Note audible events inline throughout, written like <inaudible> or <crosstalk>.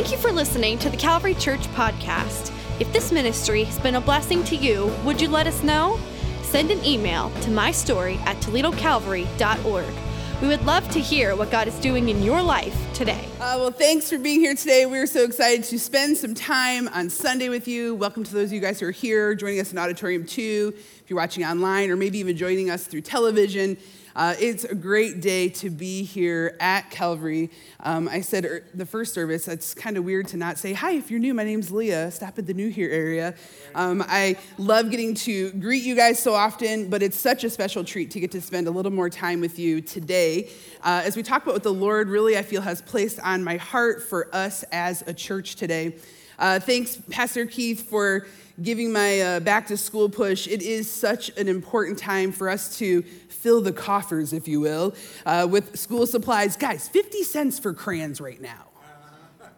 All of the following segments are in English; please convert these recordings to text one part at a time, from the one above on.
Thank you for listening to the Calvary Church podcast. If this ministry has been a blessing to you, would you let us know? Send an email to mystory at toledocalvary.org. We would love to hear what God is doing in your life today. Uh, well, thanks for being here today. We're so excited to spend some time on Sunday with you. Welcome to those of you guys who are here, joining us in Auditorium 2, if you're watching online, or maybe even joining us through television. Uh, it's a great day to be here at Calvary. Um, I said er, the first service, it's kind of weird to not say, Hi, if you're new, my name's Leah. Stop at the new here area. Um, I love getting to greet you guys so often, but it's such a special treat to get to spend a little more time with you today. Uh, as we talk about what the Lord really, I feel, has placed on my heart for us as a church today. Uh, thanks, Pastor Keith, for giving my uh, back to school push. It is such an important time for us to fill the coffers, if you will, uh, with school supplies. Guys, 50 cents for crayons right now.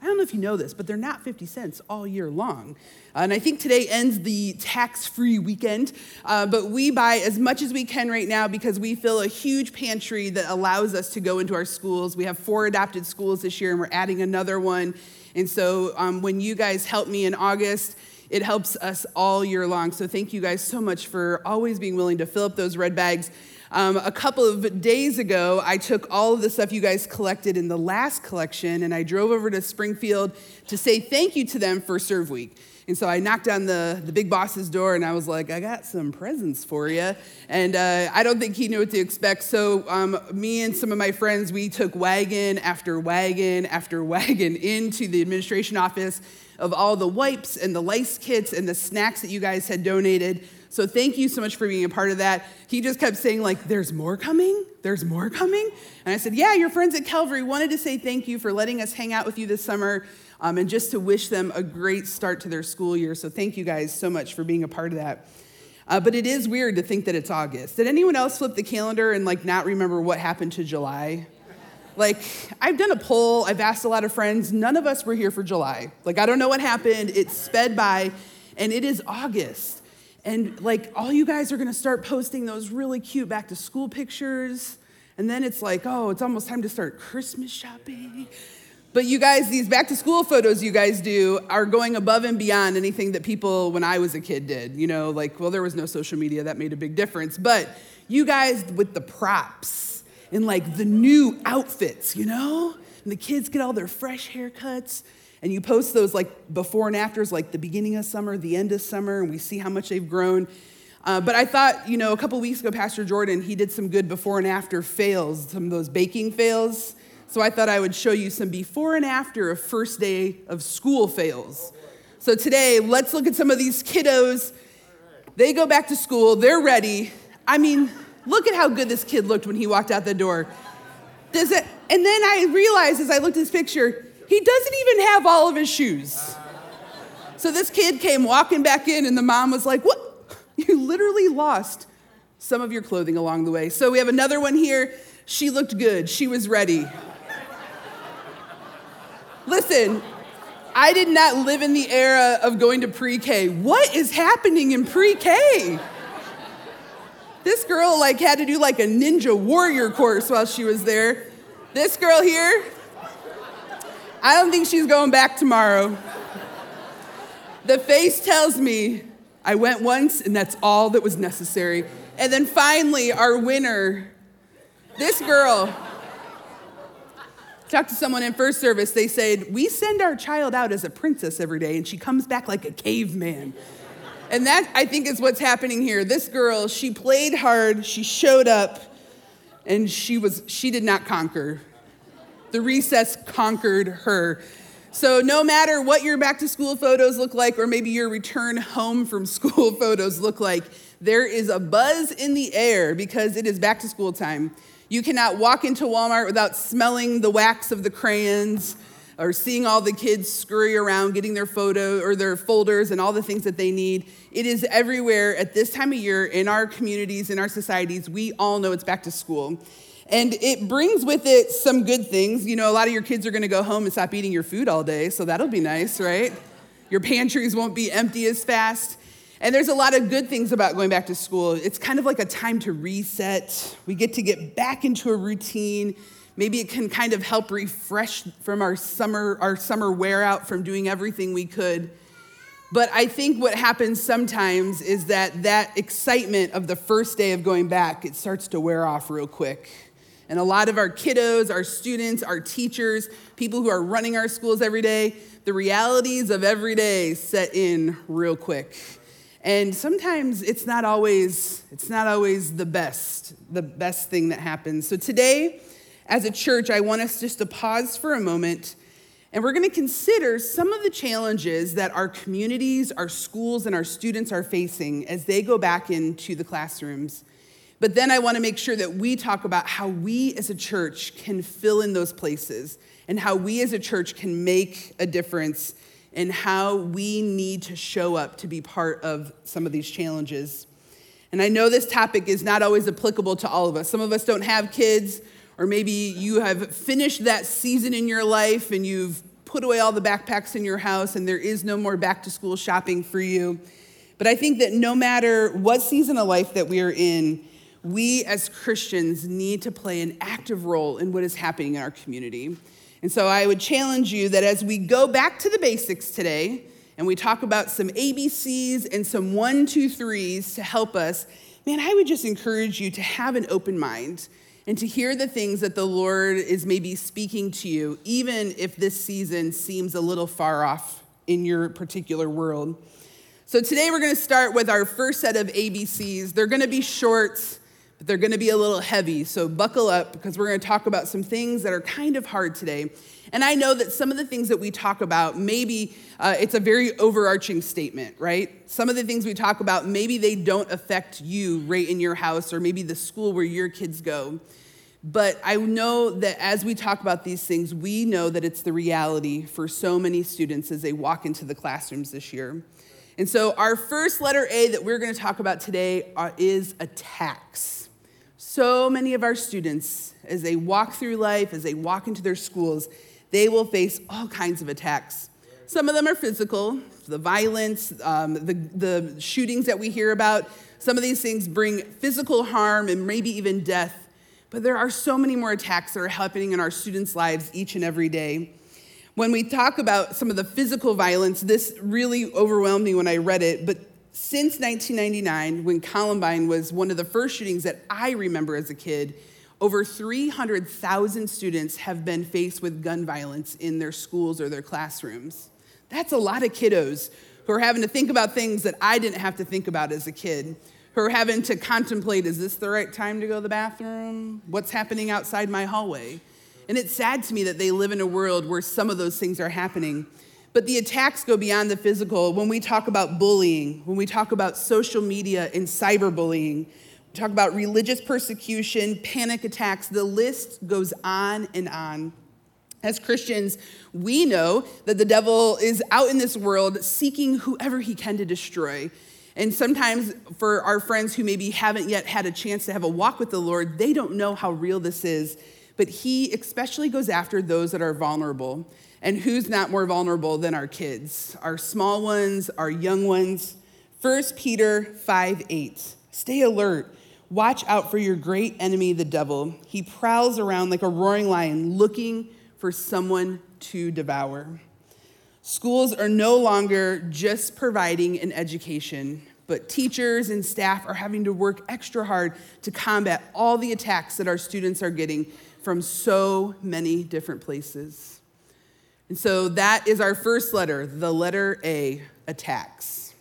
I don't know if you know this, but they're not 50 cents all year long. And I think today ends the tax free weekend. Uh, but we buy as much as we can right now because we fill a huge pantry that allows us to go into our schools. We have four adopted schools this year, and we're adding another one. And so um, when you guys help me in August, it helps us all year long. So thank you guys so much for always being willing to fill up those red bags. Um, a couple of days ago, I took all of the stuff you guys collected in the last collection and I drove over to Springfield to say thank you to them for Serve Week. And so I knocked on the, the big boss's door and I was like, I got some presents for you. And uh, I don't think he knew what to expect. So um, me and some of my friends, we took wagon after wagon after <laughs> wagon into the administration office of all the wipes and the lice kits and the snacks that you guys had donated. So thank you so much for being a part of that. He just kept saying, like, there's more coming? There's more coming? And I said, yeah, your friends at Calvary wanted to say thank you for letting us hang out with you this summer um, and just to wish them a great start to their school year. So thank you guys so much for being a part of that. Uh, but it is weird to think that it's August. Did anyone else flip the calendar and like not remember what happened to July? Like, I've done a poll, I've asked a lot of friends, none of us were here for July. Like, I don't know what happened, it sped by, and it is August. And like, all you guys are gonna start posting those really cute back to school pictures, and then it's like, oh, it's almost time to start Christmas shopping. But you guys, these back to school photos you guys do are going above and beyond anything that people when I was a kid did. You know, like, well, there was no social media, that made a big difference. But you guys with the props, and like the new outfits, you know? And the kids get all their fresh haircuts. And you post those like before and afters, like the beginning of summer, the end of summer, and we see how much they've grown. Uh, but I thought, you know, a couple weeks ago, Pastor Jordan, he did some good before and after fails, some of those baking fails. So I thought I would show you some before and after of first day of school fails. So today, let's look at some of these kiddos. They go back to school, they're ready. I mean, Look at how good this kid looked when he walked out the door. Does it? And then I realized as I looked at this picture, he doesn't even have all of his shoes. So this kid came walking back in, and the mom was like, What? <laughs> You literally lost some of your clothing along the way. So we have another one here. She looked good, she was ready. Listen, I did not live in the era of going to pre K. What is happening in pre K? This girl like had to do like a ninja warrior course while she was there. This girl here, I don't think she's going back tomorrow. The face tells me I went once and that's all that was necessary. And then finally, our winner, this girl, talked to someone in first service. They said, We send our child out as a princess every day, and she comes back like a caveman. And that, I think, is what's happening here. This girl, she played hard, she showed up, and she, was, she did not conquer. The recess conquered her. So, no matter what your back to school photos look like, or maybe your return home from school <laughs> photos look like, there is a buzz in the air because it is back to school time. You cannot walk into Walmart without smelling the wax of the crayons or seeing all the kids scurry around getting their photo or their folders and all the things that they need. It is everywhere at this time of year in our communities, in our societies. We all know it's back to school. And it brings with it some good things. You know, a lot of your kids are going to go home and stop eating your food all day, so that'll be nice, right? Your pantries won't be empty as fast. And there's a lot of good things about going back to school. It's kind of like a time to reset. We get to get back into a routine Maybe it can kind of help refresh from our summer, our summer wear out from doing everything we could. But I think what happens sometimes is that that excitement of the first day of going back, it starts to wear off real quick. And a lot of our kiddos, our students, our teachers, people who are running our schools every day, the realities of every day set in real quick. And sometimes it's not always it's not always the best, the best thing that happens. So today, as a church, I want us just to pause for a moment and we're going to consider some of the challenges that our communities, our schools, and our students are facing as they go back into the classrooms. But then I want to make sure that we talk about how we as a church can fill in those places and how we as a church can make a difference and how we need to show up to be part of some of these challenges. And I know this topic is not always applicable to all of us. Some of us don't have kids, or maybe you have finished that season in your life and you've put away all the backpacks in your house and there is no more back to school shopping for you. But I think that no matter what season of life that we are in, we as Christians need to play an active role in what is happening in our community. And so I would challenge you that as we go back to the basics today and we talk about some ABCs and some one, two, threes to help us, man, I would just encourage you to have an open mind and to hear the things that the Lord is maybe speaking to you, even if this season seems a little far off in your particular world. So today we're going to start with our first set of ABCs. They're going to be short, but they're going to be a little heavy. So buckle up because we're going to talk about some things that are kind of hard today. And I know that some of the things that we talk about, maybe uh, it's a very overarching statement, right? Some of the things we talk about, maybe they don't affect you right in your house or maybe the school where your kids go. But I know that as we talk about these things, we know that it's the reality for so many students as they walk into the classrooms this year. And so, our first letter A that we're going to talk about today are, is attacks. So many of our students, as they walk through life, as they walk into their schools, they will face all kinds of attacks. Some of them are physical, the violence, um, the, the shootings that we hear about. Some of these things bring physical harm and maybe even death. But there are so many more attacks that are happening in our students' lives each and every day. When we talk about some of the physical violence, this really overwhelmed me when I read it. But since 1999, when Columbine was one of the first shootings that I remember as a kid, over 300,000 students have been faced with gun violence in their schools or their classrooms. That's a lot of kiddos who are having to think about things that I didn't have to think about as a kid, who are having to contemplate is this the right time to go to the bathroom? What's happening outside my hallway? And it's sad to me that they live in a world where some of those things are happening. But the attacks go beyond the physical. When we talk about bullying, when we talk about social media and cyberbullying, we talk about religious persecution, panic attacks, the list goes on and on. As Christians, we know that the devil is out in this world seeking whoever he can to destroy. And sometimes, for our friends who maybe haven't yet had a chance to have a walk with the Lord, they don't know how real this is. But he especially goes after those that are vulnerable. And who's not more vulnerable than our kids, our small ones, our young ones? 1 Peter 5 8. Stay alert Watch out for your great enemy, the devil. He prowls around like a roaring lion looking for someone to devour. Schools are no longer just providing an education, but teachers and staff are having to work extra hard to combat all the attacks that our students are getting from so many different places. And so that is our first letter, the letter A, attacks.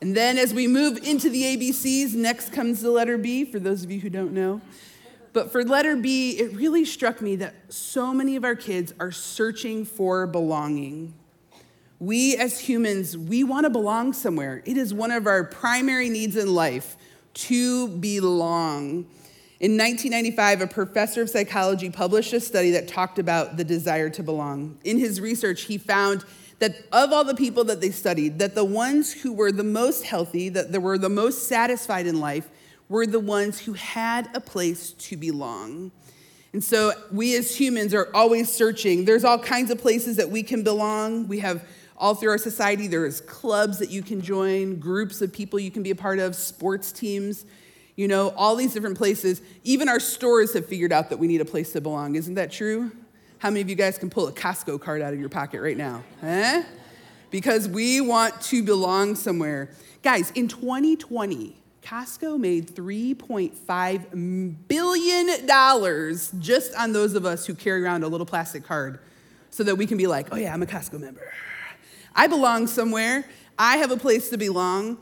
And then as we move into the ABCs, next comes the letter B, for those of you who don't know. But for letter B, it really struck me that so many of our kids are searching for belonging. We as humans, we want to belong somewhere. It is one of our primary needs in life to belong. In 1995, a professor of psychology published a study that talked about the desire to belong. In his research, he found that of all the people that they studied, that the ones who were the most healthy, that they were the most satisfied in life, were the ones who had a place to belong. And so we as humans are always searching. There's all kinds of places that we can belong. We have all through our society, there's clubs that you can join, groups of people you can be a part of, sports teams. You know, all these different places, even our stores have figured out that we need a place to belong. Isn't that true? How many of you guys can pull a Costco card out of your pocket right now? Eh? Because we want to belong somewhere. Guys, in 2020, Costco made $3.5 billion just on those of us who carry around a little plastic card so that we can be like, oh yeah, I'm a Costco member. I belong somewhere. I have a place to belong.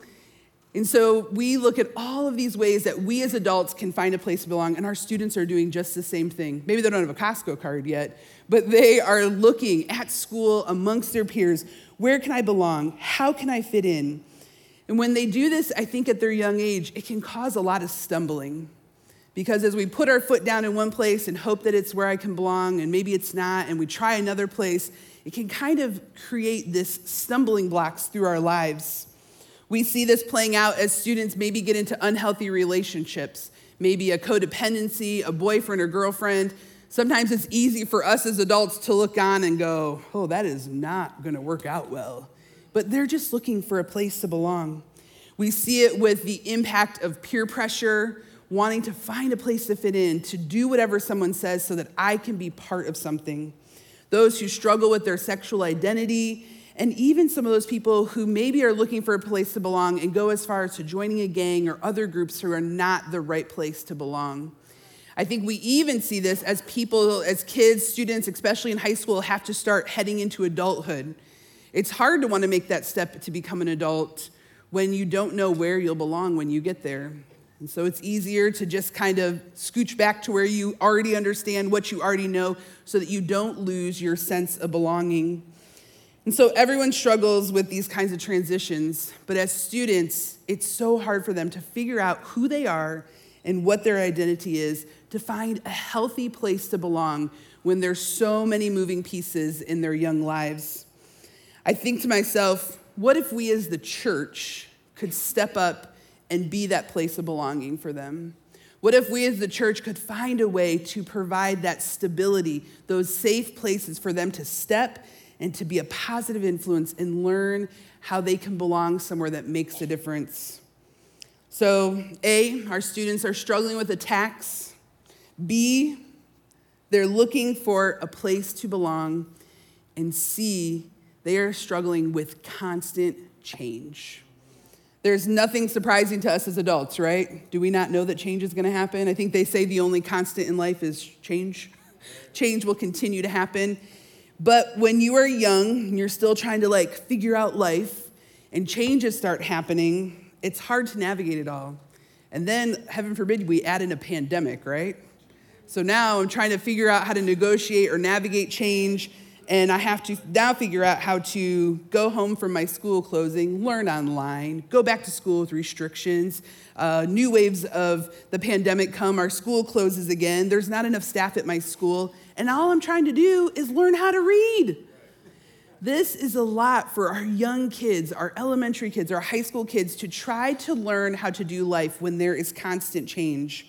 And so we look at all of these ways that we as adults can find a place to belong, and our students are doing just the same thing. Maybe they don't have a Costco card yet, but they are looking at school amongst their peers where can I belong? How can I fit in? And when they do this, I think at their young age, it can cause a lot of stumbling. Because as we put our foot down in one place and hope that it's where I can belong, and maybe it's not, and we try another place, it can kind of create this stumbling blocks through our lives. We see this playing out as students maybe get into unhealthy relationships, maybe a codependency, a boyfriend or girlfriend. Sometimes it's easy for us as adults to look on and go, oh, that is not going to work out well. But they're just looking for a place to belong. We see it with the impact of peer pressure, wanting to find a place to fit in, to do whatever someone says so that I can be part of something. Those who struggle with their sexual identity, and even some of those people who maybe are looking for a place to belong and go as far as to joining a gang or other groups who are not the right place to belong. I think we even see this as people, as kids, students, especially in high school, have to start heading into adulthood. It's hard to want to make that step to become an adult when you don't know where you'll belong when you get there. And so it's easier to just kind of scooch back to where you already understand what you already know so that you don't lose your sense of belonging. And so everyone struggles with these kinds of transitions, but as students, it's so hard for them to figure out who they are and what their identity is, to find a healthy place to belong when there's so many moving pieces in their young lives. I think to myself, what if we as the church could step up and be that place of belonging for them? What if we as the church could find a way to provide that stability, those safe places for them to step and to be a positive influence and learn how they can belong somewhere that makes a difference. So, A, our students are struggling with attacks. B, they're looking for a place to belong. And C, they are struggling with constant change. There's nothing surprising to us as adults, right? Do we not know that change is going to happen? I think they say the only constant in life is change. <laughs> Change will continue to happen. But when you are young and you're still trying to like figure out life and changes start happening, it's hard to navigate it all. And then, heaven forbid, we add in a pandemic, right? So now I'm trying to figure out how to negotiate or navigate change and I have to now figure out how to go home from my school closing, learn online, go back to school with restrictions. Uh, new waves of the pandemic come, our school closes again. There's not enough staff at my school, and all I'm trying to do is learn how to read. This is a lot for our young kids, our elementary kids, our high school kids to try to learn how to do life when there is constant change.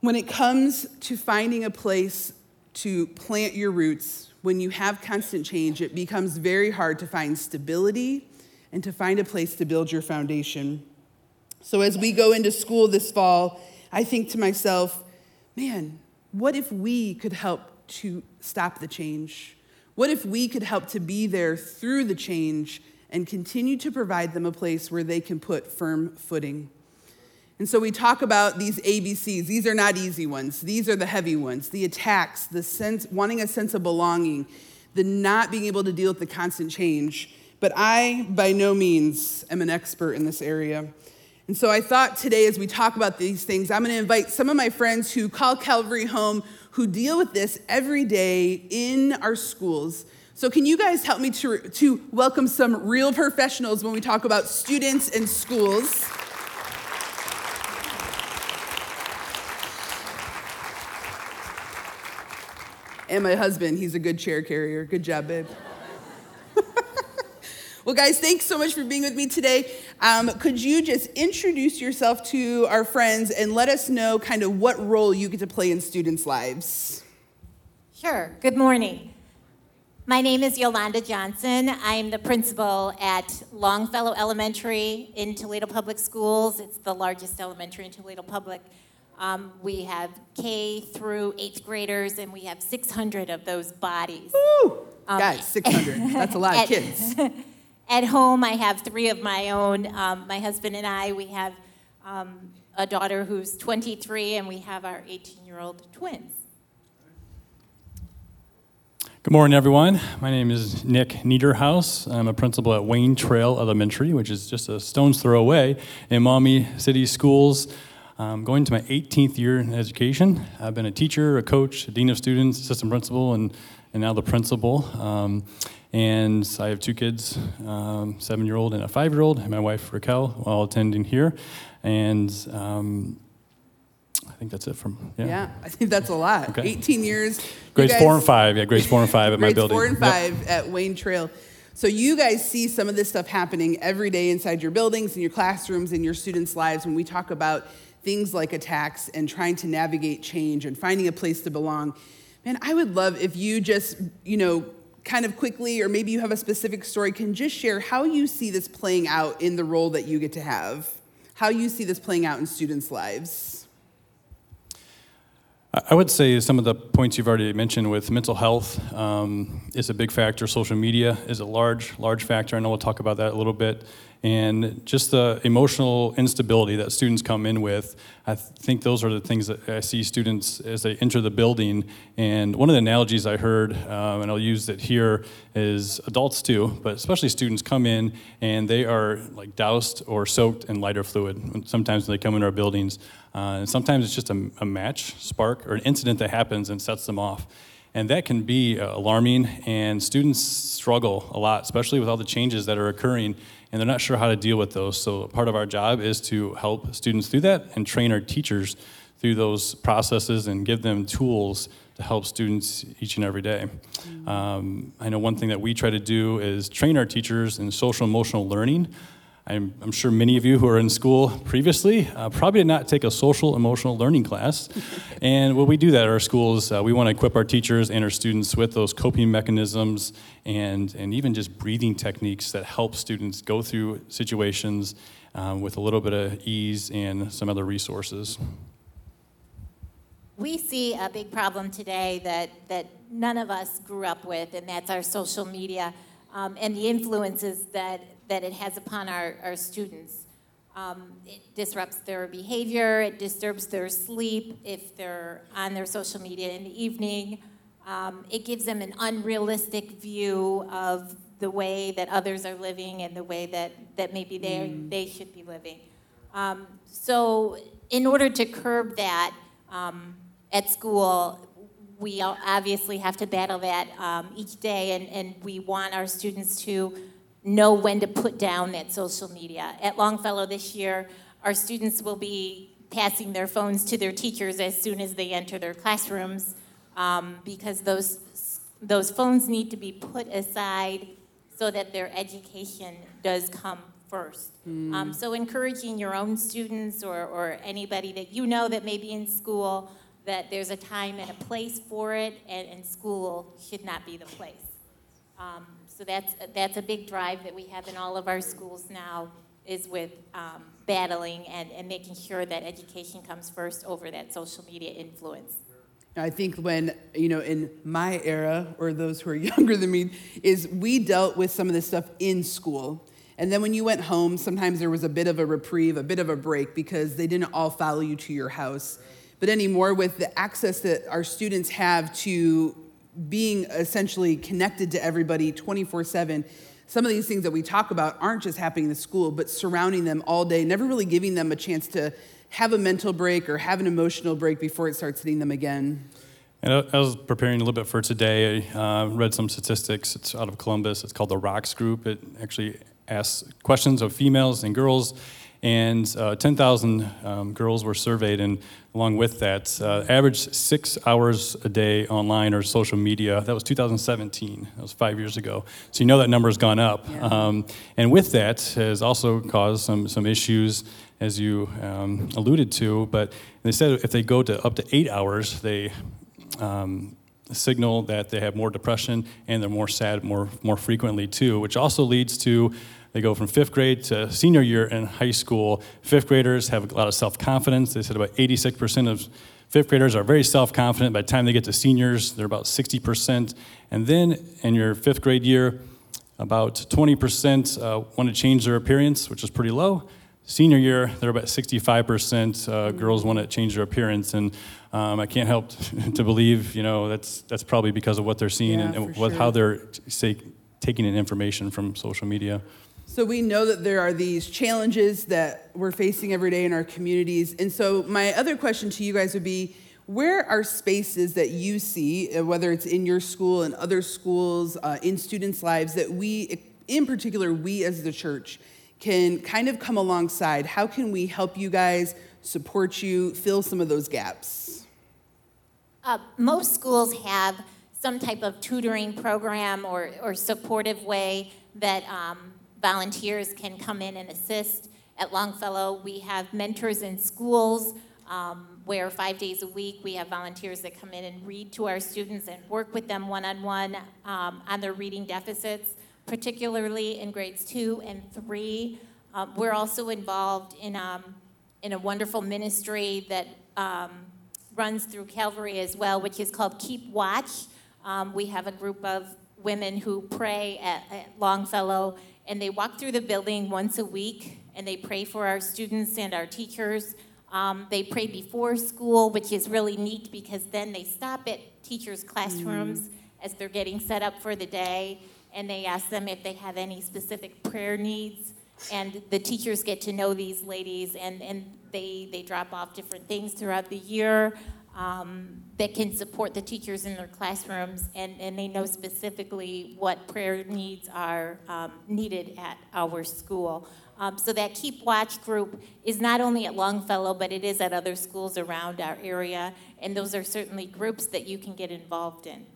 When it comes to finding a place to plant your roots, when you have constant change, it becomes very hard to find stability and to find a place to build your foundation. So, as we go into school this fall, I think to myself, man, what if we could help to stop the change? What if we could help to be there through the change and continue to provide them a place where they can put firm footing? And so we talk about these ABCs. These are not easy ones. These are the heavy ones. The attacks, the sense, wanting a sense of belonging, the not being able to deal with the constant change. But I, by no means, am an expert in this area. And so I thought today, as we talk about these things, I'm going to invite some of my friends who call Calvary home, who deal with this every day in our schools. So, can you guys help me to, to welcome some real professionals when we talk about students and schools? And my husband. He's a good chair carrier. Good job, babe. <laughs> well, guys, thanks so much for being with me today. Um, could you just introduce yourself to our friends and let us know kind of what role you get to play in students' lives? Sure. Good morning. My name is Yolanda Johnson. I'm the principal at Longfellow Elementary in Toledo Public Schools. It's the largest elementary in Toledo Public. Um, we have K through eighth graders, and we have 600 of those bodies. Woo! Guys, 600. That's a lot of kids. <laughs> At home, I have three of my own. Um, my husband and I, we have um, a daughter who's 23, and we have our 18 year old twins. Good morning, everyone. My name is Nick Niederhaus. I'm a principal at Wayne Trail Elementary, which is just a stone's throw away in Maumee City Schools. I'm going to my 18th year in education. I've been a teacher, a coach, a dean of students, assistant principal, and, and now the principal. Um, and I have two kids, um, seven-year-old and a five-year-old, and my wife Raquel, all attending here. And um, I think that's it from Yeah, yeah I think that's a lot. Okay. 18 years. Grades guys- four and five. Yeah, grades four and five at my grades building. four and Yep. five at Wayne Trail. So you guys see some of this stuff happening every day inside your buildings, in your classrooms, in your students' lives when we talk about things like attacks and trying to navigate change and finding a place to belong. Man, I would love if you just, you know, kind of quickly, or maybe you have a specific story, can just share how you see this playing out in the role that you get to have, how you see this playing out in students' lives. I would say some of the points you've already mentioned with mental health um, is a big factor. Social media is a large, large factor. I know we'll talk about that a little bit. And just the emotional instability that students come in with, I think those are the things that I see students as they enter the building. And one of the analogies I heard, um, and I'll use it here, is adults too, but especially students come in and they are like doused or soaked in lighter fluid. Sometimes when they come into our buildings, uh, and sometimes it's just a, a match, spark, or an incident that happens and sets them off. And that can be uh, alarming, and students struggle a lot, especially with all the changes that are occurring, and they're not sure how to deal with those. So, part of our job is to help students through that and train our teachers through those processes and give them tools to help students each and every day. Um, I know one thing that we try to do is train our teachers in social emotional learning. I'm, I'm sure many of you who are in school previously uh, probably did not take a social emotional learning class. <laughs> and when we do that at our schools, uh, we want to equip our teachers and our students with those coping mechanisms and, and even just breathing techniques that help students go through situations um, with a little bit of ease and some other resources. We see a big problem today that, that none of us grew up with, and that's our social media um, and the influences that, that it has upon our, our students. Um, it disrupts their behavior, it disturbs their sleep if they're on their social media in the evening. Um, it gives them an unrealistic view of the way that others are living and the way that, that maybe they, they should be living. Um, so, in order to curb that um, at school, we obviously have to battle that um, each day, and, and we want our students to know when to put down that social media. At Longfellow this year, our students will be passing their phones to their teachers as soon as they enter their classrooms um, because those, those phones need to be put aside so that their education does come first. Um, so encouraging your own students or, or anybody that you know that may be in school that there's a time and a place for it, and, and school should not be the place. Um, so that's that's a big drive that we have in all of our schools now is with um, battling and, and making sure that education comes first over that social media influence. I think when, you know, in my era, or those who are <laughs> younger than me, is we dealt with some of this stuff in school. And then when you went home, sometimes there was a bit of a reprieve, a bit of a break, because they didn't all follow you to your house. But anymore, with the access that our students have to being essentially connected to everybody 24 7, some of these things that we talk about aren't just happening in the school, but surrounding them all day, never really giving them a chance to have a mental break or have an emotional break before it starts hitting them again. And I was preparing a little bit for today. I uh, read some statistics. It's out of Columbus. It's called the ROX Group. It actually asks questions of females and girls, and uh, 10,000 um, girls were surveyed. And along with that, uh, average six hours a day online or social media. That was 2017. That was five years ago. So you know that number has gone up. Um, and with that has also caused some some issues as you um, alluded to. But they said if they go to up to eight hours, they um, signal that they have more depression and they're more sad more, more frequently too, which also leads to they go from fifth grade to senior year in high school. Fifth graders have a lot of self confidence. They said about 86% of fifth graders are very self confident. By the time they get to seniors, they're about 60%. And then in your fifth grade year, about 20% uh, want to change their appearance, which is pretty low. Senior year, they're about 65% uh, girls want to change their appearance, and um, I can't help <laughs> to believe, you know, that's that's probably because of what they're seeing Yeah, and, and what, sure. how they're say, taking in information from social media. So we know that there are these challenges that we're facing every day in our communities. And so my other question to you guys would be where are spaces that you see, uh, whether it's in your school and other schools, uh, in students' lives, that we, in particular, we as the church, can kind of come alongside? How can we help you guys, support you, fill some of those gaps? Uh, most schools have some type of tutoring program or, or supportive way that um, volunteers can come in and assist. At Longfellow, we have mentors in schools um, where five days a week we have volunteers that come in and read to our students and work with them one on one on their reading deficits, particularly in grades two and three. Uh, we're also involved in, um, in a wonderful ministry that um, runs through Calvary as well, which is called Keep Watch. Um, we have a group of women who pray at, at Longfellow, and they walk through the building once a week, and they pray for our students and our teachers. Um, they pray before school, which is really neat because then they stop at teachers' classrooms as they're getting set up for the day, and they ask them if they have any specific prayer needs. And the teachers get to know these ladies, and, and they, they drop off different things throughout the year um, that can support the teachers in their classrooms, and, and they know specifically what prayer needs are um, needed at our school. Um, so that Keep Watch group is not only at Longfellow, but it is at other schools around our area, and those are certainly groups that you can get involved in.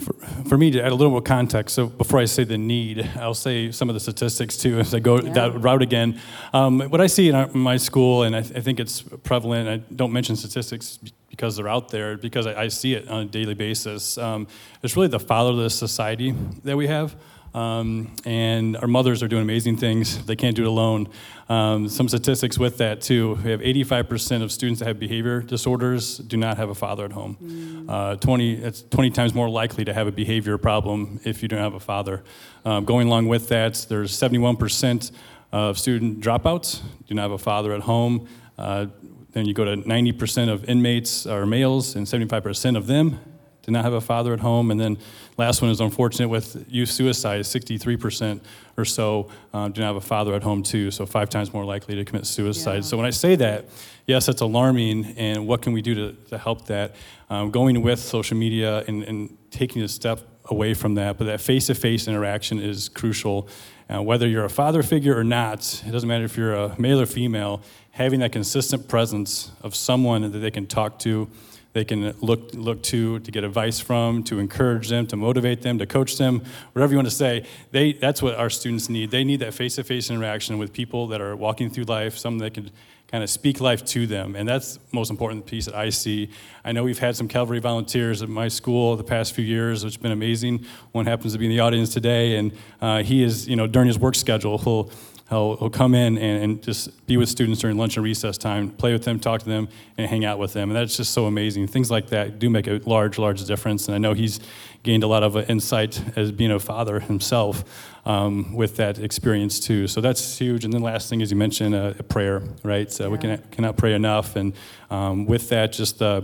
For, for me to add a little more context, so before I say the need, I'll say some of the statistics too <laughs> as I go Yeah. that route again. Um, what I see in our, my school, and I, th- I think it's prevalent, I don't mention statistics because they're out there, because I, I see it on a daily basis. Um, it's really the fatherless society that we have. Um, and our mothers are doing amazing things. They can't do it alone. Um, some statistics with that too. We have 85% of students that have behavior disorders do not have a father at home. Uh, 20, it's 20 times more likely to have a behavior problem if you don't have a father. Um, going along with that, there's 71% of student dropouts do not have a father at home. Uh, then you go to 90% of inmates are males, and 75% of them do not have a father at home. And then last one is unfortunate with youth suicide, 63% or so uh, do not have a father at home too, so five times more likely to commit suicide. Yeah. So when I say that, yes, that's alarming, and what can we do to, to help that? Um, going with social media and, and taking a step away from that, but that face-to-face interaction is crucial. Uh, whether you're a father figure or not, it doesn't matter if you're a male or female, having that consistent presence of someone that they can talk to, they can look, look to to get advice from, to encourage them, to motivate them, to coach them, whatever you want to say. They, that's what our students need. They need that face-to-face interaction with people that are walking through life, someone that can kind of speak life to them. And that's the most important piece that I see. I know we've had some Calvary volunteers at my school the past few years, which has been amazing. One happens to be in the audience today, and uh, he is, you know, during his work schedule, he'll He'll, he'll come in and, and just be with students during lunch and recess time, play with them, talk to them, and hang out with them. And that's just so amazing. Things like that do make a large, large difference. And I know he's gained a lot of insight as being a father himself um, with that experience too. So that's huge. And then last thing as you mentioned uh, prayer, right? So we can, cannot pray enough. And um, with that, just uh,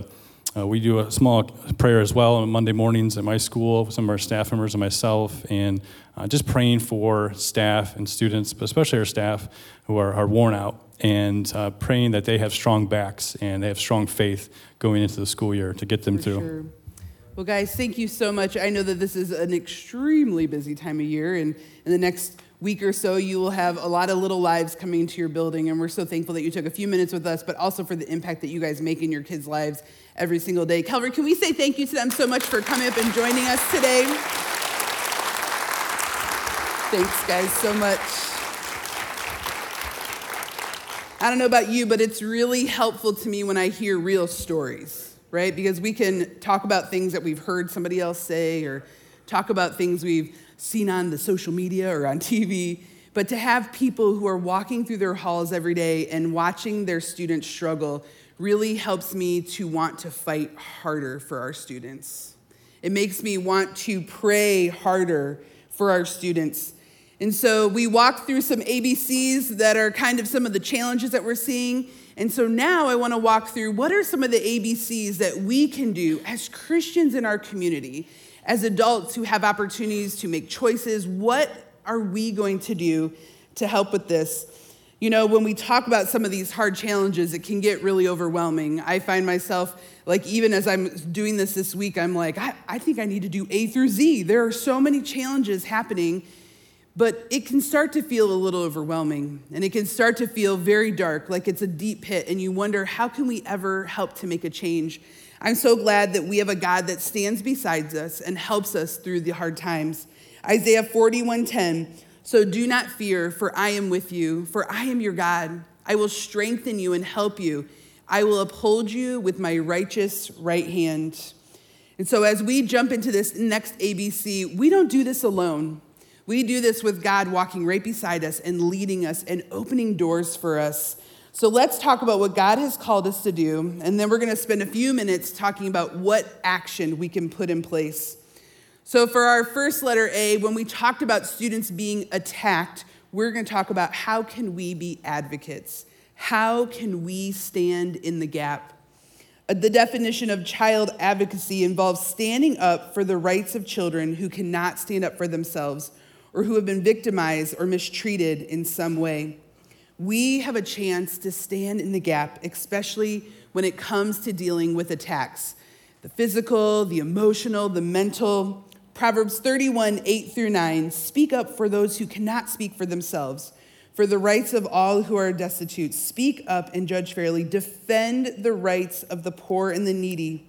uh, we do a small prayer as well on Monday mornings at my school, some of our staff members and myself, and uh, just praying for staff and students, but especially our staff who are, are worn out, and uh, praying that they have strong backs and they have strong faith going into the school year to get them For through. sure. Well, guys, thank you so much. I know that this is an extremely busy time of year, and in the next week or so, you will have a lot of little lives coming into your building, and we're so thankful that you took a few minutes with us, but also for the impact that you guys make in your kids' lives every single day. Calvary, can we say thank you to them so much for coming up and joining us today? Thanks, guys, so much. I don't know about you, but it's really helpful to me when I hear real stories, right? Because we can talk about things that we've heard somebody else say or talk about things we've seen on the social media or on TV. But to have people who are walking through their halls every day and watching their students struggle really helps me to want to fight harder for our students. It makes me want to pray harder for our students. And so we walked through some ABCs that are kind of some of the challenges that we're seeing. And so now I want to walk through what are some of the ABCs that we can do as Christians in our community, as adults who have opportunities to make choices. What are we going to do to help with this? You know, when we talk about some of these hard challenges, it can get really overwhelming. I find myself, like, even as I'm doing this this week, I'm like, I, I think I need to do A through Z. There are so many challenges happening, but it can start to feel a little overwhelming and it can start to feel very dark, like it's a deep pit, and you wonder, how can we ever help to make a change? I'm so glad that we have a God that stands beside us and helps us through the hard times. Isaiah 41:10 so do not fear, for I am with you, for I am your God. I will strengthen you and help you. I will uphold you with my righteous right hand. And so, as we jump into this next ABC, we don't do this alone. We do this with God walking right beside us and leading us and opening doors for us. So, let's talk about what God has called us to do. And then we're going to spend a few minutes talking about what action we can put in place. So, for our first letter A, when we talked about students being attacked, we're going to talk about how can we be advocates? How can we stand in the gap? Uh, the definition of child advocacy involves standing up for the rights of children who cannot stand up for themselves or who have been victimized or mistreated in some way. We have a chance to stand in the gap, especially when it comes to dealing with attacks the physical, the emotional, the mental. Proverbs 31, 8 through 9 speak up for those who cannot speak for themselves, for the rights of all who are destitute. Speak up and judge fairly. Defend the rights of the poor and the needy.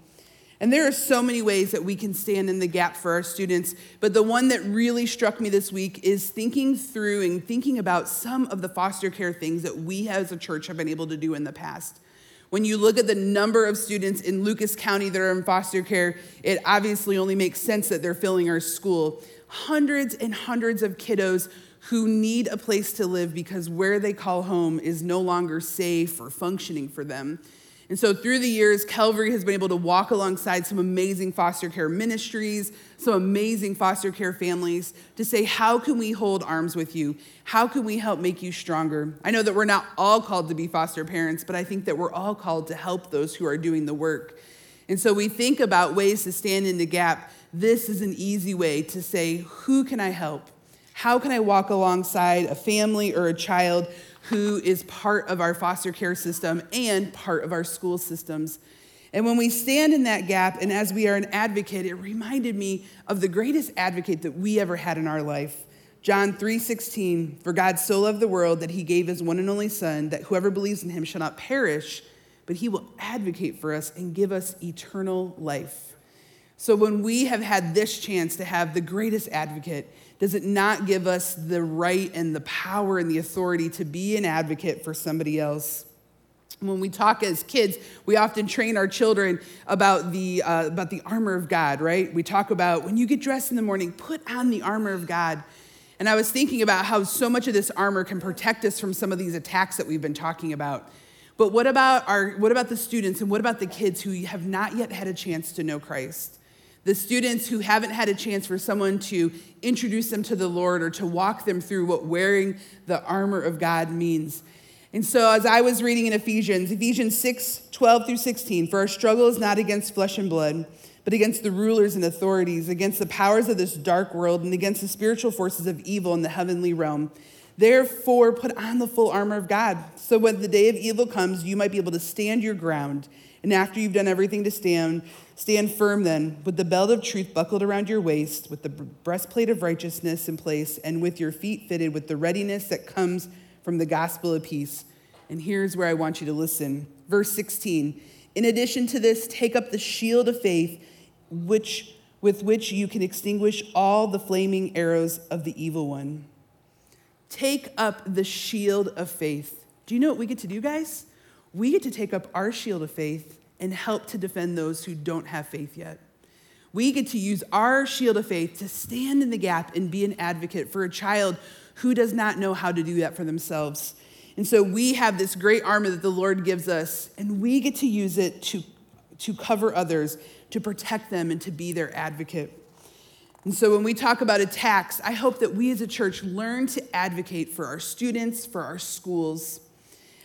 And there are so many ways that we can stand in the gap for our students, but the one that really struck me this week is thinking through and thinking about some of the foster care things that we as a church have been able to do in the past. When you look at the number of students in Lucas County that are in foster care, it obviously only makes sense that they're filling our school. Hundreds and hundreds of kiddos who need a place to live because where they call home is no longer safe or functioning for them. And so, through the years, Calvary has been able to walk alongside some amazing foster care ministries, some amazing foster care families to say, How can we hold arms with you? How can we help make you stronger? I know that we're not all called to be foster parents, but I think that we're all called to help those who are doing the work. And so, we think about ways to stand in the gap. This is an easy way to say, Who can I help? How can I walk alongside a family or a child who is part of our foster care system and part of our school systems. And when we stand in that gap, and as we are an advocate, it reminded me of the greatest advocate that we ever had in our life. John 3:16, for God so loved the world that he gave his one and only son that whoever believes in him shall not perish, but he will advocate for us and give us eternal life. So when we have had this chance to have the greatest advocate, does it not give us the right and the power and the authority to be an advocate for somebody else? When we talk as kids, we often train our children about the, uh, about the armor of God, right? We talk about when you get dressed in the morning, put on the armor of God. And I was thinking about how so much of this armor can protect us from some of these attacks that we've been talking about. But what about, our, what about the students and what about the kids who have not yet had a chance to know Christ? The students who haven't had a chance for someone to introduce them to the Lord or to walk them through what wearing the armor of God means. And so, as I was reading in Ephesians, Ephesians 6 12 through 16, for our struggle is not against flesh and blood, but against the rulers and authorities, against the powers of this dark world, and against the spiritual forces of evil in the heavenly realm. Therefore, put on the full armor of God, so when the day of evil comes, you might be able to stand your ground. And after you've done everything to stand, stand firm then, with the belt of truth buckled around your waist, with the breastplate of righteousness in place, and with your feet fitted with the readiness that comes from the gospel of peace. And here's where I want you to listen. Verse 16 In addition to this, take up the shield of faith, which, with which you can extinguish all the flaming arrows of the evil one. Take up the shield of faith. Do you know what we get to do, guys? we get to take up our shield of faith and help to defend those who don't have faith yet. We get to use our shield of faith to stand in the gap and be an advocate for a child who does not know how to do that for themselves. And so we have this great armor that the Lord gives us, and we get to use it to, to cover others, to protect them, and to be their advocate. And so when we talk about attacks, I hope that we as a church learn to advocate for our students, for our schools.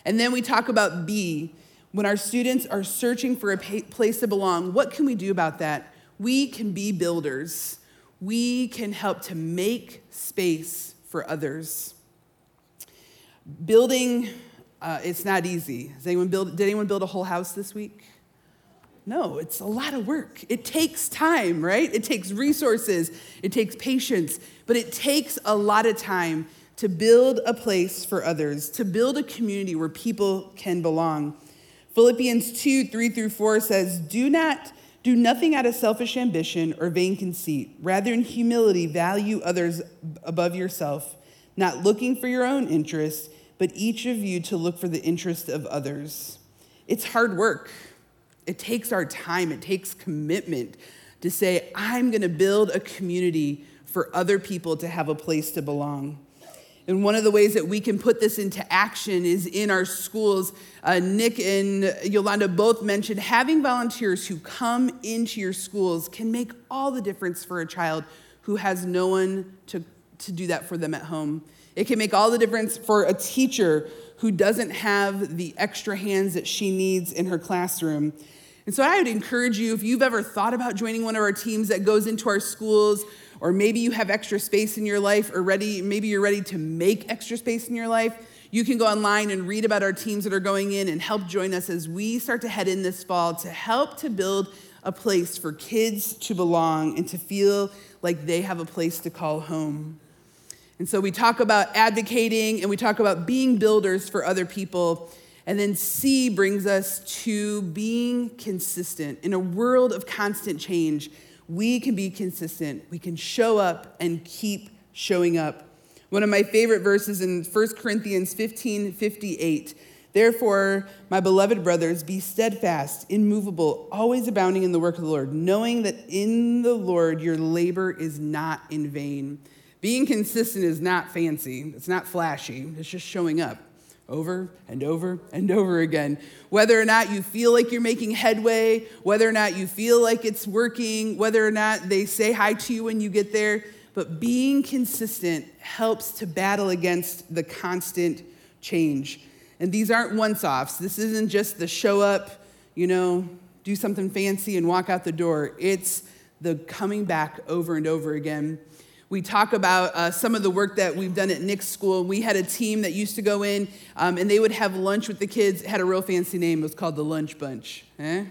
And then we talk about B. When our students are searching for a place to belong, what can we do about that? We can be builders. We can help to make space for others. Building, uh, it's not easy. Anyone build, did anyone build a whole house this week? No, it's a lot of work. It takes time, right? It takes resources, it takes patience, but it takes a lot of time to build a place for others, to build a community where people can belong. Philippians 2 3 through 4 says, Do not do nothing out of selfish ambition or vain conceit. Rather, in humility, value others above yourself, not looking for your own interests, but each of you to look for the interest of others. It's hard work. It takes our time, it takes commitment to say, I'm going to build a community for other people to have a place to belong. And one of the ways that we can put this into action is in our schools. Uh, Nick and Yolanda both mentioned having volunteers who come into your schools can make all the difference for a child who has no one to, to do that for them at home. It can make all the difference for a teacher who doesn't have the extra hands that she needs in her classroom. And so I would encourage you, if you've ever thought about joining one of our teams that goes into our schools, or maybe you have extra space in your life, or ready, maybe you're ready to make extra space in your life, you can go online and read about our teams that are going in and help join us as we start to head in this fall to help to build a place for kids to belong and to feel like they have a place to call home. And so we talk about advocating and we talk about being builders for other people. And then C brings us to being consistent. In a world of constant change, we can be consistent. We can show up and keep showing up. One of my favorite verses in 1 Corinthians 15 58. Therefore, my beloved brothers, be steadfast, immovable, always abounding in the work of the Lord, knowing that in the Lord your labor is not in vain. Being consistent is not fancy, it's not flashy, it's just showing up over and over and over again. Whether or not you feel like you're making headway, whether or not you feel like it's working, whether or not they say hi to you when you get there, but being consistent helps to battle against the constant change. And these aren't once offs. This isn't just the show up, you know, do something fancy and walk out the door. It's the coming back over and over again we talk about uh, some of the work that we've done at Nick's school. We had a team that used to go in um, and they would have lunch with the kids. It had a real fancy name. It was called the Lunch Bunch. Eh?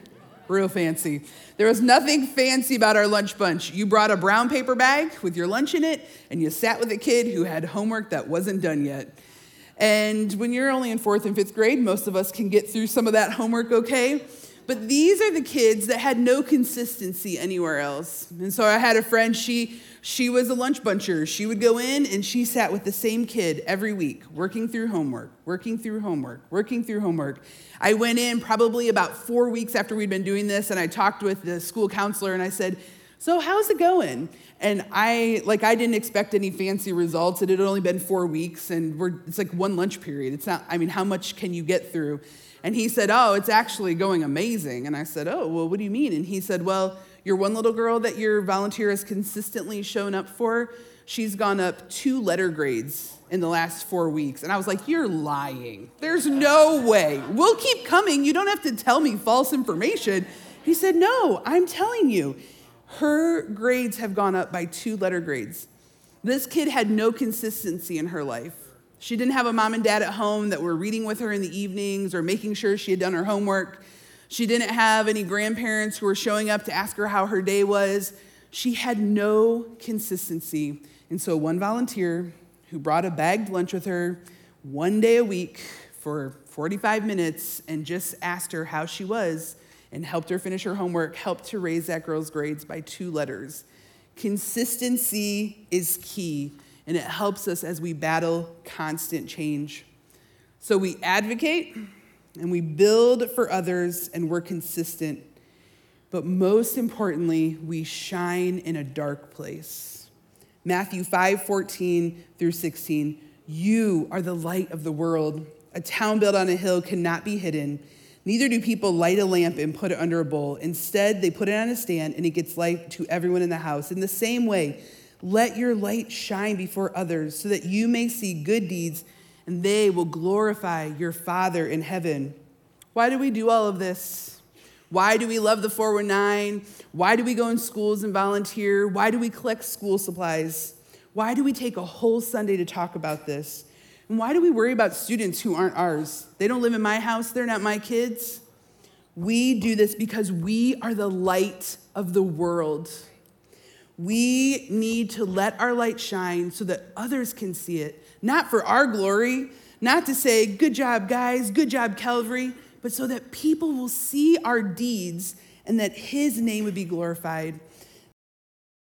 Real fancy. There was nothing fancy about our lunch bunch. You brought a brown paper bag with your lunch in it, and you sat with a kid who had homework that wasn't done yet. And when you're only in fourth and fifth grade, most of us can get through some of that homework okay. But these are the kids that had no consistency anywhere else. And so I had a friend, she she was a lunch buncher. She would go in and she sat with the same kid every week, working through homework, working through homework, working through homework. I went in probably about four weeks after we'd been doing this, and I talked with the school counselor and I said, So, how's it going? And I, like, I didn't expect any fancy results. It had only been four weeks, and we're, it's like one lunch period. It's not, I mean, how much can you get through? And he said, Oh, it's actually going amazing. And I said, Oh, well, what do you mean? And he said, Well, your one little girl that your volunteer has consistently shown up for, she's gone up two letter grades in the last four weeks. And I was like, You're lying. There's no way. We'll keep coming. You don't have to tell me false information. He said, No, I'm telling you. Her grades have gone up by two letter grades. This kid had no consistency in her life. She didn't have a mom and dad at home that were reading with her in the evenings or making sure she had done her homework. She didn't have any grandparents who were showing up to ask her how her day was. She had no consistency. And so, one volunteer who brought a bagged lunch with her one day a week for 45 minutes and just asked her how she was and helped her finish her homework, helped to raise that girl's grades by two letters. Consistency is key, and it helps us as we battle constant change. So we advocate, and we build for others and we're consistent. But most importantly, we shine in a dark place. Matthew 5 14 through 16. You are the light of the world. A town built on a hill cannot be hidden. Neither do people light a lamp and put it under a bowl. Instead, they put it on a stand and it gets light to everyone in the house. In the same way, let your light shine before others so that you may see good deeds and they will glorify your Father in heaven. Why do we do all of this? Why do we love the 419? Why do we go in schools and volunteer? Why do we collect school supplies? Why do we take a whole Sunday to talk about this? And why do we worry about students who aren't ours? They don't live in my house, they're not my kids. We do this because we are the light of the world. We need to let our light shine so that others can see it, not for our glory, not to say, good job, guys, good job, Calvary, but so that people will see our deeds and that His name would be glorified,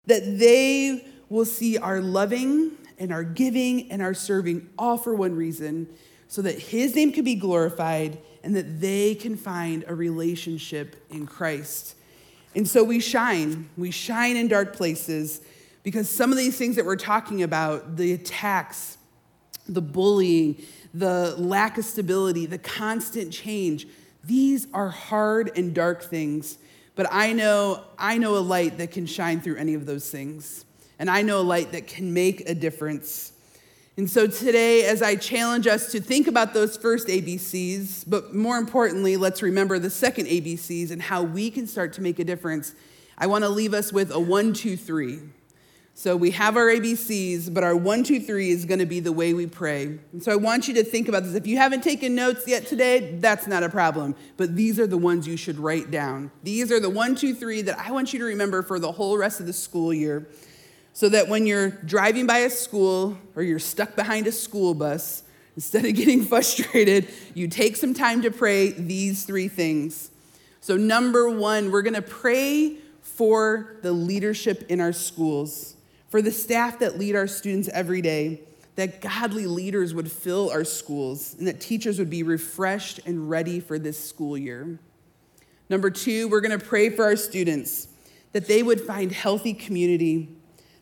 that they will see our loving and our giving and our serving, all for one reason so that his name could be glorified and that they can find a relationship in Christ. And so we shine. We shine in dark places because some of these things that we're talking about the attacks, the bullying, the lack of stability, the constant change these are hard and dark things. But I know, I know a light that can shine through any of those things and I know a light that can make a difference. And so today, as I challenge us to think about those first ABCs, but more importantly, let's remember the second ABCs and how we can start to make a difference, I want to leave us with a one, two, three. So we have our ABCs, but our one, two, three is going to be the way we pray. And so I want you to think about this. If you haven't taken notes yet today, that's not a problem. But these are the ones you should write down. These are the one, two, three that I want you to remember for the whole rest of the school year so that when you're driving by a school or you're stuck behind a school bus, instead of getting <laughs> frustrated, you take some time to pray these three things. So, number one, we're gonna pray for the leadership in our schools, for the staff that lead our students every day, that godly leaders would fill our schools, and that teachers would be refreshed and ready for this school year. Number two, we're gonna pray for our students, that they would find healthy community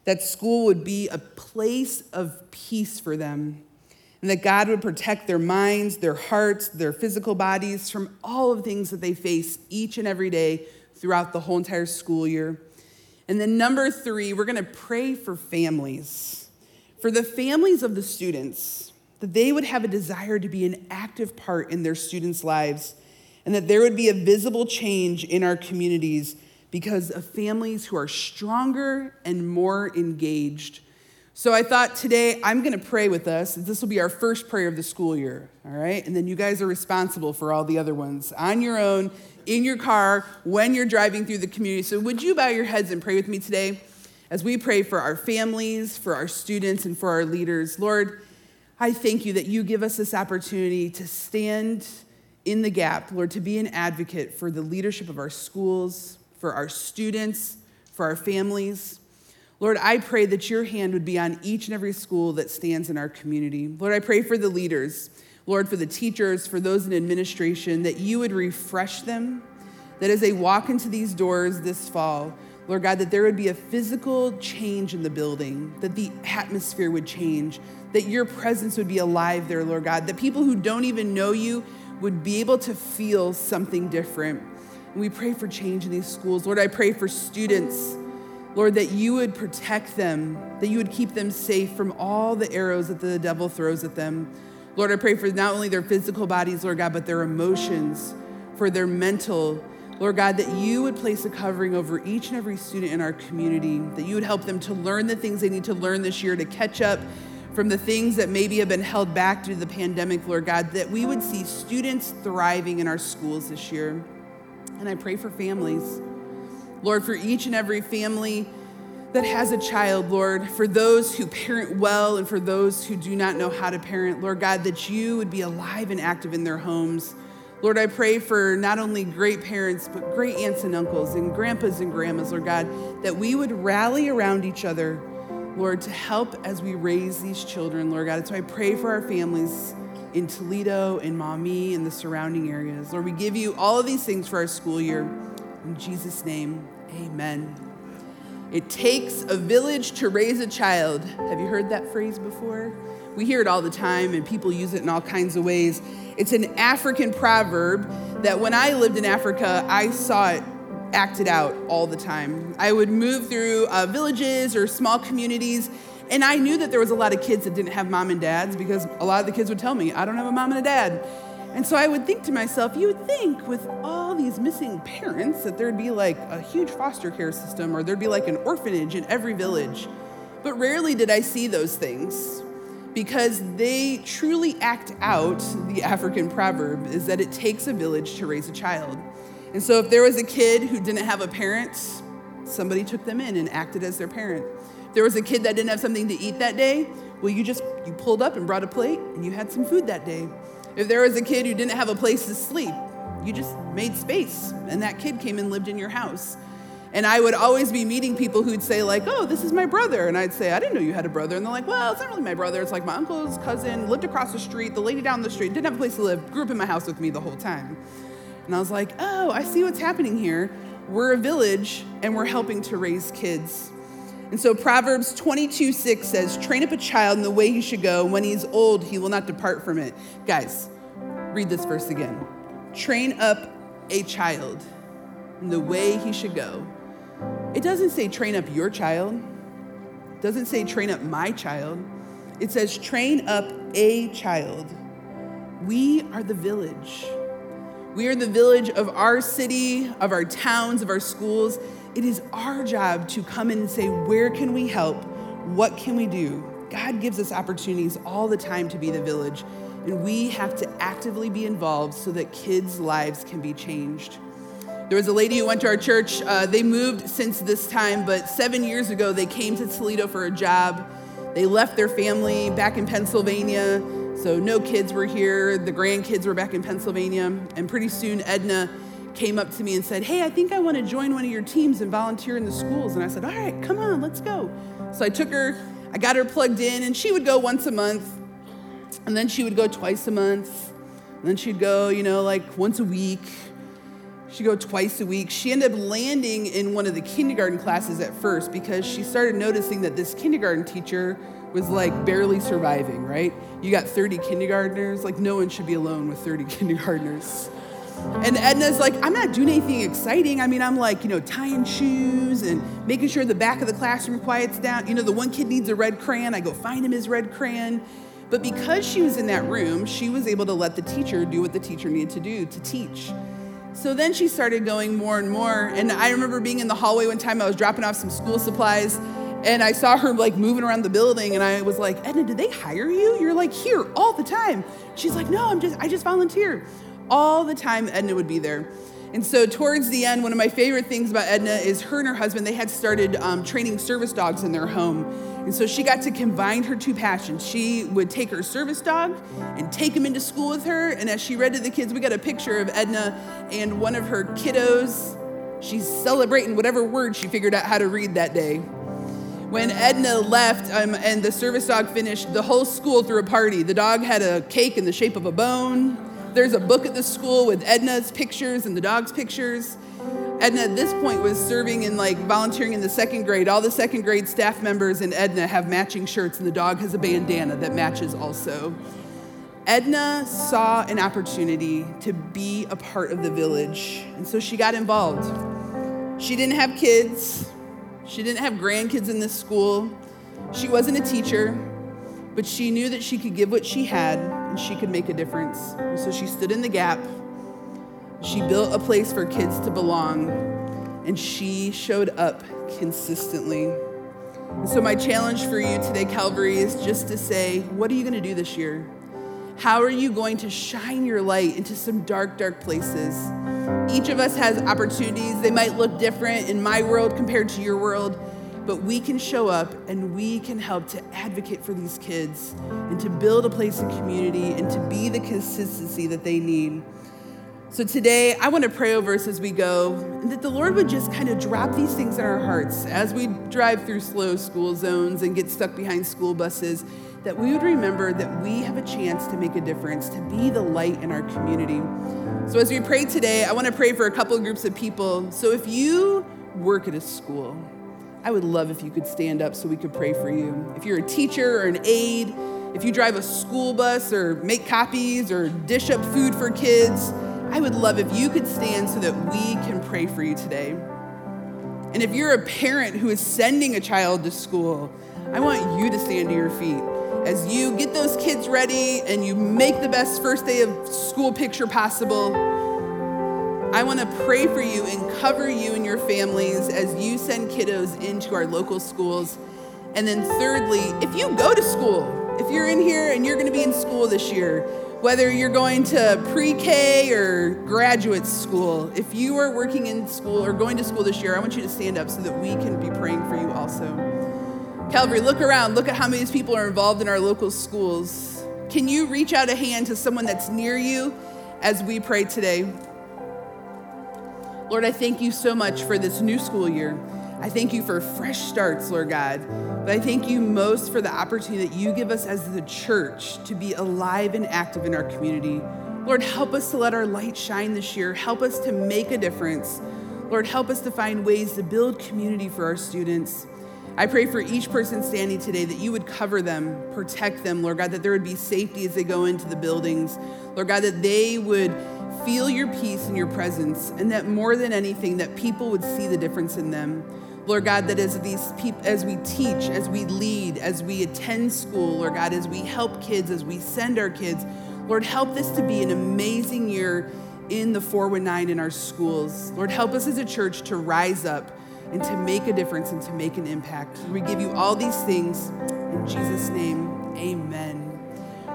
that school would be a place of peace for them, and that God would protect their minds, their hearts, their physical bodies from all of the things that they face each and every day throughout the whole entire school year. And then, number three, we're gonna pray for families, for the families of the students, that they would have a desire to be an active part in their students' lives, and that there would be a visible change in our communities because of families who are stronger and more engaged. So I thought today I'm going to pray with us. This will be our first prayer of the school year, all right? And then you guys are responsible for all the other ones on your own, in your car, when you're driving through the community. So would you bow your heads and pray with me today as we pray for our families, for our students, and for our leaders? Lord, I thank you that you give us this opportunity to stand in the gap, Lord, to be an advocate for the leadership of our schools, for our students, for our families. Lord, I pray that your hand would be on each and every school that stands in our community. Lord, I pray for the leaders, Lord, for the teachers, for those in administration, that you would refresh them, that as they walk into these doors this fall, Lord God, that there would be a physical change in the building, that the atmosphere would change, that your presence would be alive there, Lord God, that people who don't even know you would be able to feel something different. We pray for change in these schools. Lord, I pray for students, Lord, that you would protect them, that you would keep them safe from all the arrows that the devil throws at them. Lord, I pray for not only their physical bodies, Lord God, but their emotions, for their mental. Lord God, that you would place a covering over each and every student in our community, that you would help them to learn the things they need to learn this year to catch up from the things that maybe have been held back due to the pandemic, Lord God, that we would see students thriving in our schools this year. And I pray for families. Lord, for each and every family that has a child, Lord, for those who parent well and for those who do not know how to parent, Lord God, that you would be alive and active in their homes. Lord, I pray for not only great parents, but great aunts and uncles and grandpas and grandmas, Lord God, that we would rally around each other, Lord, to help as we raise these children, Lord God. So I pray for our families in Toledo, in Maumee, and the surrounding areas. Lord, we give you all of these things for our school year. In Jesus' name, amen. It takes a village to raise a child. Have you heard that phrase before? We hear it all the time, and people use it in all kinds of ways. It's an African proverb that when I lived in Africa, I saw it acted out all the time. I would move through uh, villages or small communities, and I knew that there was a lot of kids that didn't have mom and dads because a lot of the kids would tell me, I don't have a mom and a dad. And so I would think to myself, you would think with all these missing parents that there'd be like a huge foster care system or there'd be like an orphanage in every village. But rarely did I see those things because they truly act out the African proverb is that it takes a village to raise a child. And so if there was a kid who didn't have a parent, somebody took them in and acted as their parent. There was a kid that didn't have something to eat that day, well you just you pulled up and brought a plate and you had some food that day. If there was a kid who didn't have a place to sleep, you just made space and that kid came and lived in your house. And I would always be meeting people who'd say, like, oh, this is my brother. And I'd say, I didn't know you had a brother. And they're like, well, it's not really my brother. It's like my uncle's cousin, lived across the street, the lady down the street, didn't have a place to live, grew up in my house with me the whole time. And I was like, oh, I see what's happening here. We're a village and we're helping to raise kids. And so Proverbs 22 6 says, train up a child in the way he should go. When he's old, he will not depart from it. Guys, read this verse again. Train up a child in the way he should go. It doesn't say train up your child. It doesn't say train up my child. It says train up a child. We are the village. We are the village of our city, of our towns, of our schools. It is our job to come in and say, where can we help? What can we do? God gives us opportunities all the time to be the village, and we have to actively be involved so that kids' lives can be changed. There was a lady who went to our church. Uh, they moved since this time, but seven years ago, they came to Toledo for a job. They left their family back in Pennsylvania. So, no kids were here. The grandkids were back in Pennsylvania. And pretty soon, Edna came up to me and said, Hey, I think I want to join one of your teams and volunteer in the schools. And I said, All right, come on, let's go. So, I took her, I got her plugged in, and she would go once a month. And then she would go twice a month. And then she'd go, you know, like once a week. She'd go twice a week. She ended up landing in one of the kindergarten classes at first because she started noticing that this kindergarten teacher was like barely surviving, right? You got 30 kindergartners, like no one should be alone with 30 <laughs> kindergartners. And Edna's like, I'm not doing anything exciting. I mean, I'm like, you know, tying shoes and making sure the back of the classroom quiets down. You know, the one kid needs a red crayon. I go find him his red crayon. But because she was in that room, she was able to let the teacher do what the teacher needed to do to teach. So then she started going more and more. And I remember being in the hallway one time, I was dropping off some school supplies, and I saw her like moving around the building, and I was like, Edna, did they hire you? You're like here all the time. She's like, No, I'm just I just volunteer. All the time Edna would be there. And so towards the end, one of my favorite things about Edna is her and her husband, they had started um, training service dogs in their home. And so she got to combine her two passions. She would take her service dog and take him into school with her. And as she read to the kids, we got a picture of Edna and one of her kiddos. She's celebrating whatever word she figured out how to read that day. When Edna left um, and the service dog finished, the whole school threw a party. The dog had a cake in the shape of a bone. There's a book at the school with Edna's pictures and the dog's pictures. Edna at this point was serving in like volunteering in the second grade. All the second grade staff members and Edna have matching shirts, and the dog has a bandana that matches also. Edna saw an opportunity to be a part of the village, and so she got involved. She didn't have kids, she didn't have grandkids in this school, she wasn't a teacher, but she knew that she could give what she had and she could make a difference. And so she stood in the gap. She built a place for kids to belong, and she showed up consistently. And so, my challenge for you today, Calvary, is just to say, what are you going to do this year? How are you going to shine your light into some dark, dark places? Each of us has opportunities. They might look different in my world compared to your world, but we can show up and we can help to advocate for these kids and to build a place of community and to be the consistency that they need. So today, I want to pray over us as we go, and that the Lord would just kind of drop these things in our hearts as we drive through slow school zones and get stuck behind school buses, that we would remember that we have a chance to make a difference, to be the light in our community. So, as we pray today, I want to pray for a couple groups of people. So, if you work at a school, I would love if you could stand up so we could pray for you. If you're a teacher or an aide, if you drive a school bus or make copies or dish up food for kids, I would love if you could stand so that we can pray for you today. And if you're a parent who is sending a child to school, I want you to stand to your feet as you get those kids ready and you make the best first day of school picture possible. I want to pray for you and cover you and your families as you send kiddos into our local schools. And then, thirdly, if you go to school, if you're in here and you're going to be in school this year, whether you're going to pre K or graduate school, if you are working in school or going to school this year, I want you to stand up so that we can be praying for you also. Calvary, look around. Look at how many people are involved in our local schools. Can you reach out a hand to someone that's near you as we pray today? Lord, I thank you so much for this new school year. I thank you for fresh starts, Lord God. But I thank you most for the opportunity that you give us as the church to be alive and active in our community. Lord, help us to let our light shine this year. Help us to make a difference. Lord, help us to find ways to build community for our students. I pray for each person standing today that you would cover them, protect them, Lord God, that there would be safety as they go into the buildings. Lord God, that they would feel your peace and your presence, and that more than anything, that people would see the difference in them. Lord God, that as these people, as we teach, as we lead, as we attend school, Lord God, as we help kids, as we send our kids, Lord, help this to be an amazing year in the 419 in our schools. Lord, help us as a church to rise up and to make a difference and to make an impact. We give you all these things in Jesus' name. Amen.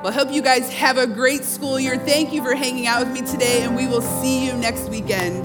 Well, I hope you guys have a great school year. Thank you for hanging out with me today, and we will see you next weekend.